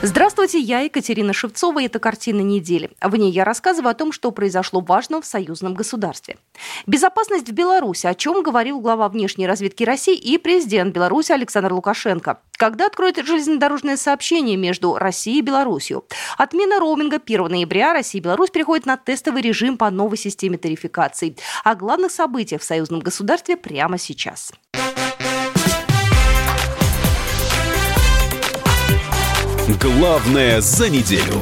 Здравствуйте, я Екатерина Шевцова, и это «Картина недели». В ней я рассказываю о том, что произошло важного в союзном государстве. Безопасность в Беларуси, о чем говорил глава внешней разведки России и президент Беларуси Александр Лукашенко. Когда откроют железнодорожное сообщение между Россией и Беларусью? Отмена роуминга 1 ноября Россия и Беларусь переходят на тестовый режим по новой системе тарификации. О главных событиях в союзном государстве прямо сейчас. Главное за неделю.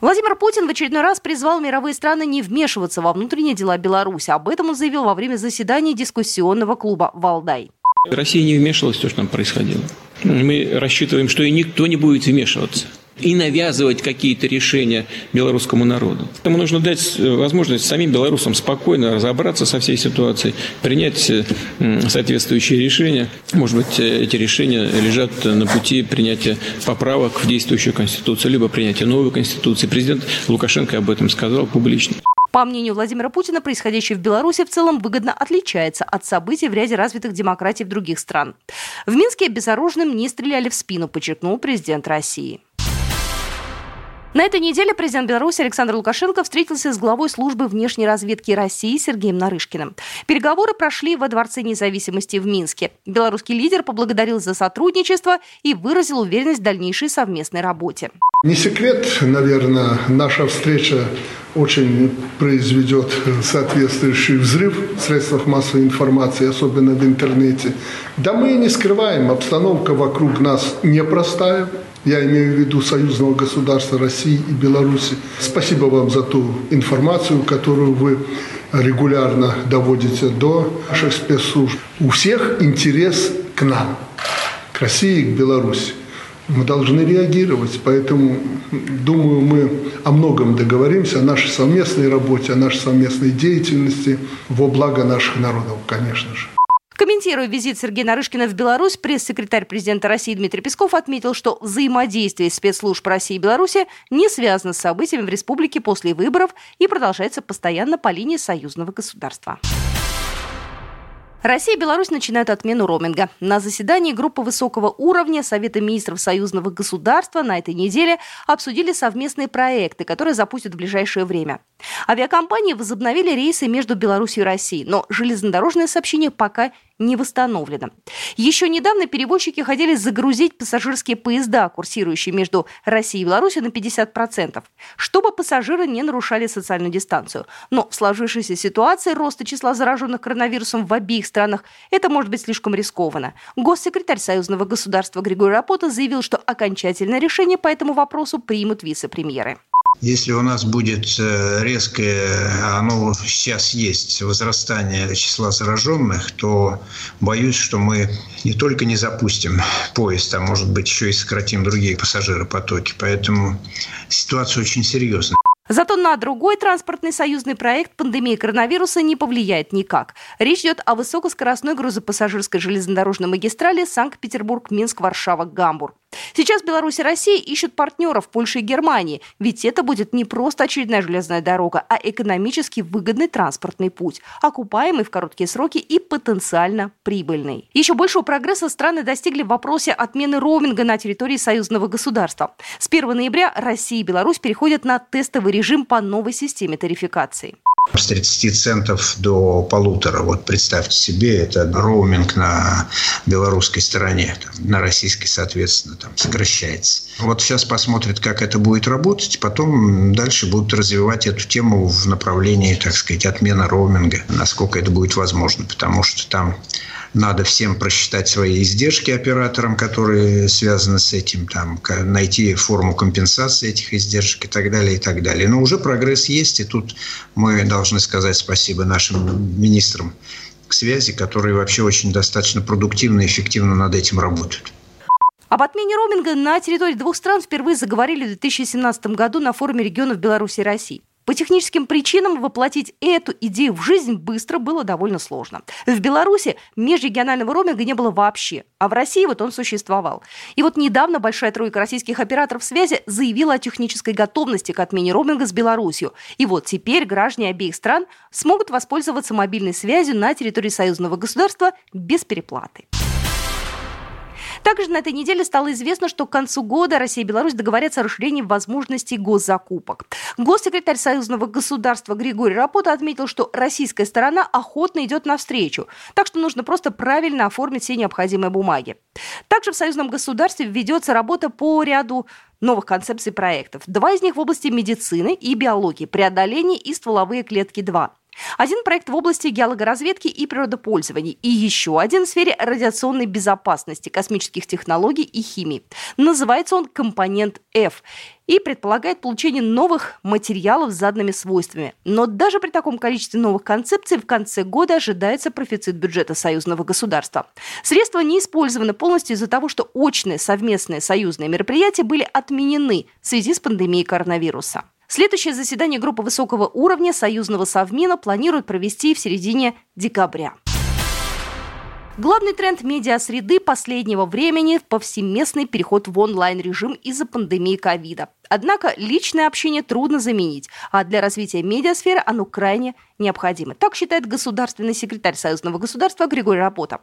Владимир Путин в очередной раз призвал мировые страны не вмешиваться во внутренние дела Беларуси. Об этом он заявил во время заседания дискуссионного клуба «Валдай». Россия не вмешивалась в то, что там происходило. Мы рассчитываем, что и никто не будет вмешиваться и навязывать какие-то решения белорусскому народу. Поэтому нужно дать возможность самим белорусам спокойно разобраться со всей ситуацией, принять соответствующие решения. Может быть, эти решения лежат на пути принятия поправок в действующую Конституцию, либо принятия новой Конституции. Президент Лукашенко об этом сказал публично. По мнению Владимира Путина, происходящее в Беларуси в целом выгодно отличается от событий в ряде развитых демократий в других стран. В Минске безоружным не стреляли в спину, подчеркнул президент России. На этой неделе президент Беларуси Александр Лукашенко встретился с главой службы внешней разведки России Сергеем Нарышкиным. Переговоры прошли во Дворце независимости в Минске. Белорусский лидер поблагодарил за сотрудничество и выразил уверенность в дальнейшей совместной работе. Не секрет, наверное, наша встреча очень произведет соответствующий взрыв в средствах массовой информации, особенно в интернете. Да мы и не скрываем, обстановка вокруг нас непростая. Я имею в виду союзного государства России и Беларуси. Спасибо вам за ту информацию, которую вы регулярно доводите до наших спецслужб. У всех интерес к нам, к России и к Беларуси. Мы должны реагировать, поэтому, думаю, мы о многом договоримся, о нашей совместной работе, о нашей совместной деятельности во благо наших народов, конечно же. Комментируя визит Сергея Нарышкина в Беларусь, пресс-секретарь президента России Дмитрий Песков отметил, что взаимодействие спецслужб России и Беларуси не связано с событиями в республике после выборов и продолжается постоянно по линии союзного государства. Россия и Беларусь начинают отмену роуминга. На заседании группы высокого уровня Совета министров союзного государства на этой неделе обсудили совместные проекты, которые запустят в ближайшее время. Авиакомпании возобновили рейсы между Беларусью и Россией, но железнодорожное сообщение пока не восстановлено. Еще недавно перевозчики хотели загрузить пассажирские поезда, курсирующие между Россией и Беларусью, на 50%, чтобы пассажиры не нарушали социальную дистанцию. Но в сложившейся ситуации роста числа зараженных коронавирусом в обеих странах это может быть слишком рискованно. Госсекретарь Союзного государства Григорий Рапота заявил, что окончательное решение по этому вопросу примут вице-премьеры. Если у нас будет резкое, оно сейчас есть, возрастание числа зараженных, то боюсь, что мы не только не запустим поезд, а может быть еще и сократим другие пассажиропотоки. Поэтому ситуация очень серьезная. Зато на другой транспортный союзный проект пандемии коронавируса не повлияет никак. Речь идет о высокоскоростной грузопассажирской железнодорожной магистрали Санкт-Петербург, Минск, Варшава, Гамбург. Сейчас Беларусь и Россия ищут партнеров в Польше и Германии, ведь это будет не просто очередная железная дорога, а экономически выгодный транспортный путь, окупаемый в короткие сроки и потенциально прибыльный. Еще большего прогресса страны достигли в вопросе отмены роуминга на территории союзного государства. С 1 ноября Россия и Беларусь переходят на тестовый режим по новой системе тарификации. С 30 центов до полутора. Вот представьте себе, это роуминг на белорусской стороне, там, на российской, соответственно, там сокращается. Вот сейчас посмотрят, как это будет работать, потом дальше будут развивать эту тему в направлении, так сказать, отмены роуминга, насколько это будет возможно, потому что там надо всем просчитать свои издержки операторам, которые связаны с этим, там, найти форму компенсации этих издержек и так далее, и так далее. Но уже прогресс есть, и тут мы должны сказать спасибо нашим министрам связи, которые вообще очень достаточно продуктивно и эффективно над этим работают. Об отмене роуминга на территории двух стран впервые заговорили в 2017 году на форуме регионов Беларуси и России. По техническим причинам воплотить эту идею в жизнь быстро было довольно сложно. В Беларуси межрегионального роуминга не было вообще, а в России вот он существовал. И вот недавно большая тройка российских операторов связи заявила о технической готовности к отмене роуминга с Беларусью. И вот теперь граждане обеих стран смогут воспользоваться мобильной связью на территории союзного государства без переплаты. Также на этой неделе стало известно, что к концу года Россия и Беларусь договорятся о расширении возможностей госзакупок. Госсекретарь союзного государства Григорий Рапота отметил, что российская сторона охотно идет навстречу, так что нужно просто правильно оформить все необходимые бумаги. Также в союзном государстве ведется работа по ряду новых концепций проектов. Два из них в области медицины и биологии, преодоление и стволовые клетки 2. Один проект в области геологоразведки и природопользования, и еще один в сфере радиационной безопасности, космических технологий и химии. Называется он «Компонент F» и предполагает получение новых материалов с заданными свойствами. Но даже при таком количестве новых концепций в конце года ожидается профицит бюджета союзного государства. Средства не использованы полностью из-за того, что очные совместные союзные мероприятия были отменены в связи с пандемией коронавируса. Следующее заседание группы высокого уровня союзного совмина планируют провести в середине декабря. Главный тренд медиасреды последнего времени – повсеместный переход в онлайн-режим из-за пандемии ковида. Однако личное общение трудно заменить, а для развития медиасферы оно крайне необходимо. Так считает государственный секретарь Союзного государства Григорий Работа.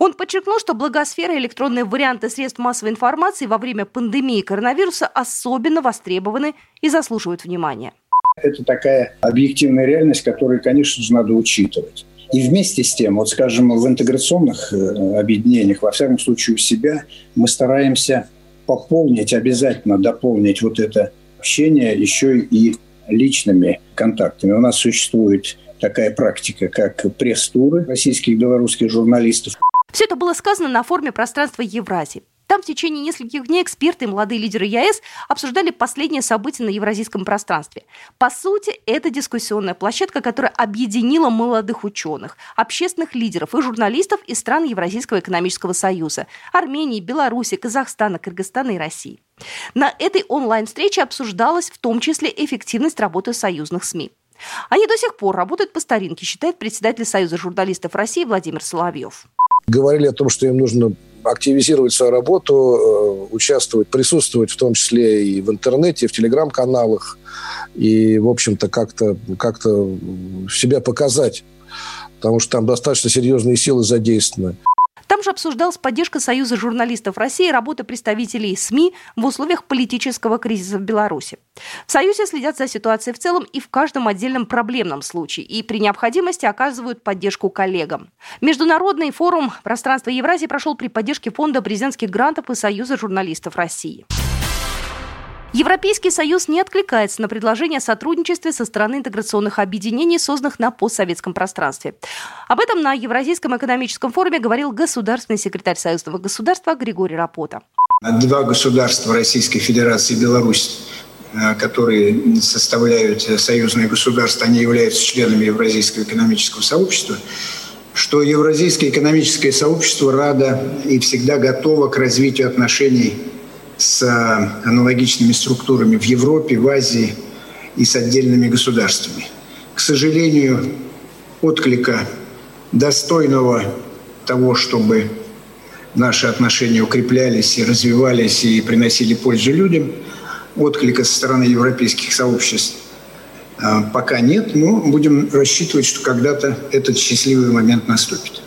Он подчеркнул, что благосфера и электронные варианты средств массовой информации во время пандемии коронавируса особенно востребованы и заслуживают внимания. Это такая объективная реальность, которую, конечно же, надо учитывать. И вместе с тем, вот скажем, в интеграционных э, объединениях, во всяком случае у себя, мы стараемся пополнить, обязательно дополнить вот это общение еще и личными контактами. У нас существует такая практика, как пресс-туры российских белорусских журналистов. Все это было сказано на форуме пространства Евразии. Там в течение нескольких дней эксперты и молодые лидеры ЕАЭС обсуждали последние события на евразийском пространстве. По сути, это дискуссионная площадка, которая объединила молодых ученых, общественных лидеров и журналистов из стран Евразийского экономического союза – Армении, Беларуси, Казахстана, Кыргызстана и России. На этой онлайн-встрече обсуждалась в том числе эффективность работы союзных СМИ. Они до сих пор работают по старинке, считает председатель Союза журналистов России Владимир Соловьев. Говорили о том, что им нужно активизировать свою работу, э, участвовать, присутствовать в том числе и в интернете, и в телеграм-каналах, и, в общем-то, как-то как себя показать, потому что там достаточно серьезные силы задействованы. Там же обсуждалась поддержка Союза журналистов России и работа представителей СМИ в условиях политического кризиса в Беларуси. В Союзе следят за ситуацией в целом и в каждом отдельном проблемном случае, и при необходимости оказывают поддержку коллегам. Международный форум «Пространство Евразии» прошел при поддержке Фонда президентских грантов и Союза журналистов России. Европейский Союз не откликается на предложение о сотрудничестве со стороны интеграционных объединений, созданных на постсоветском пространстве. Об этом на Евразийском экономическом форуме говорил государственный секретарь Союзного государства Григорий Рапота. Два государства Российской Федерации и Беларусь э, которые составляют союзные государства, они являются членами Евразийского экономического сообщества, что Евразийское экономическое сообщество радо и всегда готово к развитию отношений с аналогичными структурами в Европе, в Азии и с отдельными государствами. К сожалению, отклика достойного того, чтобы наши отношения укреплялись и развивались и приносили пользу людям, отклика со стороны европейских сообществ а, пока нет, но будем рассчитывать, что когда-то этот счастливый момент наступит.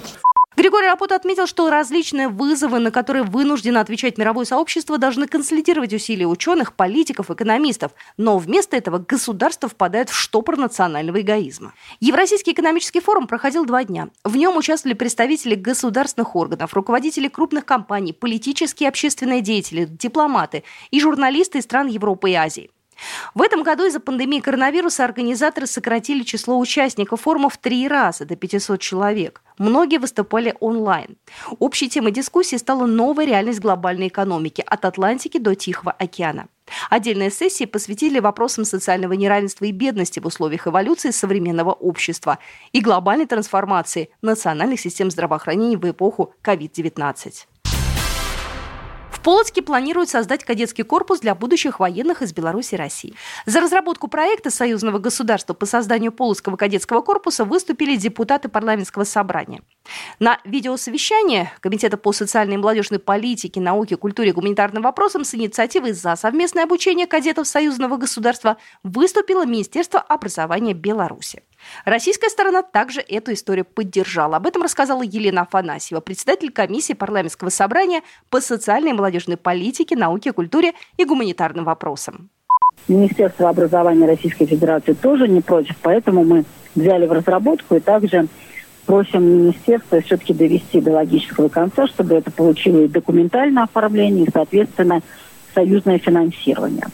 Григорий Рапота отметил, что различные вызовы, на которые вынуждено отвечать мировое сообщество, должны консолидировать усилия ученых, политиков, экономистов. Но вместо этого государство впадает в штопор национального эгоизма. Евразийский экономический форум проходил два дня. В нем участвовали представители государственных органов, руководители крупных компаний, политические и общественные деятели, дипломаты и журналисты из стран Европы и Азии. В этом году из-за пандемии коронавируса организаторы сократили число участников форума в три раза, до 500 человек. Многие выступали онлайн. Общей темой дискуссии стала новая реальность глобальной экономики от Атлантики до Тихого океана. Отдельные сессии посвятили вопросам социального неравенства и бедности в условиях эволюции современного общества и глобальной трансформации национальных систем здравоохранения в эпоху COVID-19. Полоцке планируют создать кадетский корпус для будущих военных из Беларуси и России. За разработку проекта союзного государства по созданию Полоцкого кадетского корпуса выступили депутаты парламентского собрания. На видеосовещание Комитета по социальной и молодежной политике, науке, культуре и гуманитарным вопросам с инициативой за совместное обучение кадетов союзного государства выступило Министерство образования Беларуси. Российская сторона также эту историю поддержала. Об этом рассказала Елена Афанасьева, председатель комиссии парламентского собрания по социальной и молодежной политике, науке, культуре и гуманитарным вопросам. Министерство образования Российской Федерации тоже не против, поэтому мы взяли в разработку и также просим министерство все-таки довести до логического конца, чтобы это получило и документальное оформление, и, соответственно, союзное финансирование.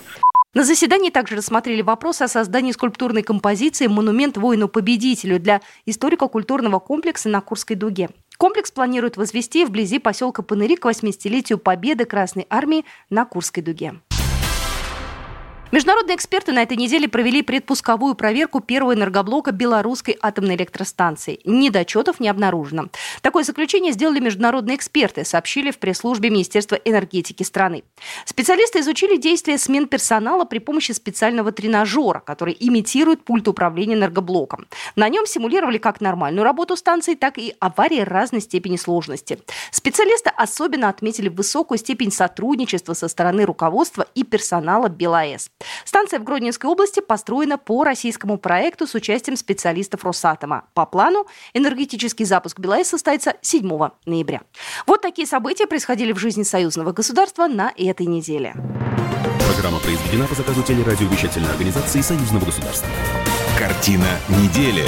На заседании также рассмотрели вопрос о создании скульптурной композиции «Монумент воину-победителю» для историко-культурного комплекса на Курской дуге. Комплекс планируют возвести вблизи поселка Паныри к 80-летию победы Красной Армии на Курской дуге. Международные эксперты на этой неделе провели предпусковую проверку первого энергоблока белорусской атомной электростанции. Недочетов не обнаружено. Такое заключение сделали международные эксперты, сообщили в пресс-службе Министерства энергетики страны. Специалисты изучили действия смен персонала при помощи специального тренажера, который имитирует пульт управления энергоблоком. На нем симулировали как нормальную работу станции, так и аварии разной степени сложности. Специалисты особенно отметили высокую степень сотрудничества со стороны руководства и персонала БелАЭС. Станция в Гродненской области построена по российскому проекту с участием специалистов Росатома. По плану энергетический запуск БелАЭС состоится 7 ноября. Вот такие события происходили в жизни союзного государства на этой неделе. Программа произведена по заказу телерадиовещательной организации союзного государства. Картина недели.